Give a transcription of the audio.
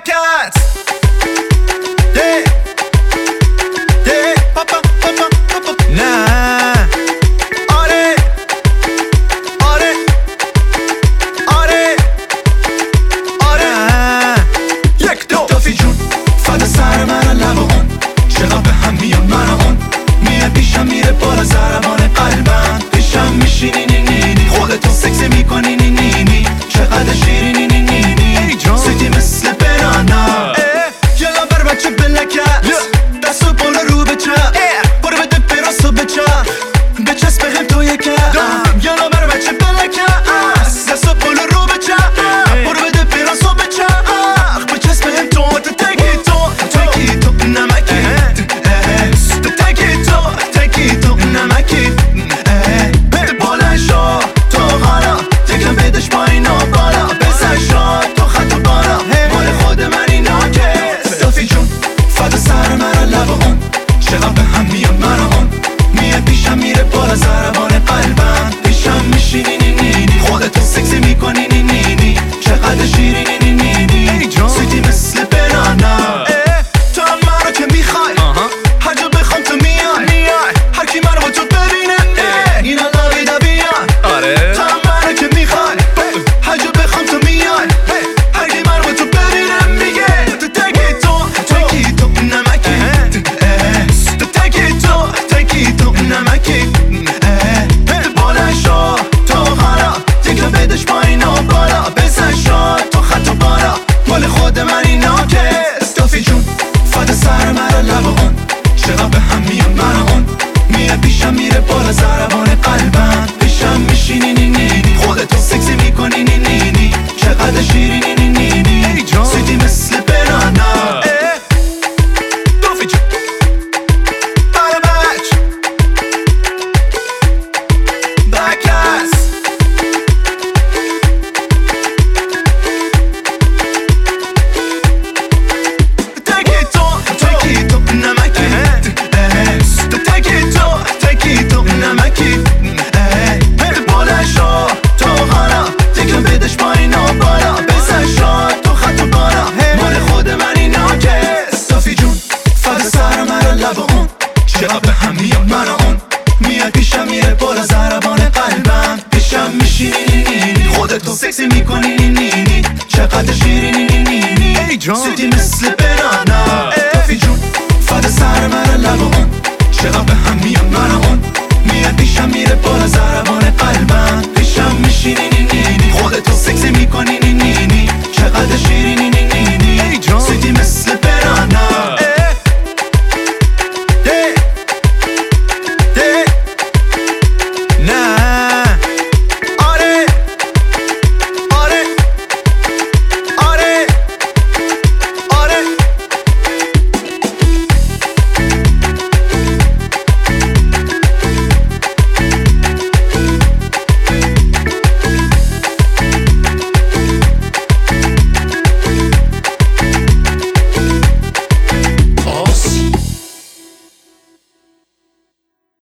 cats. Yeah. فدا سر من لب اون به هم من اون میره پیشم میره بالا زربان قلبم پیشم میشینی نی نی خودتو سکس می‌کنی لب اون چقدر به هم میون من اون میاد پیشم میره بالا زربان قلبم. پیشم میشینی نی نی خودتو سکسی میاد من و اون. میاد پیشم میره بالا زربان قلبم. پیشم میشینی خودتو سکسی می‌کنی نینی چقدر شیرینی نینی سیدی مثل بنانا افی جون فد سر من لب اون چقدر به هم میاد من و اون. میاد پیشم میره بالا زربان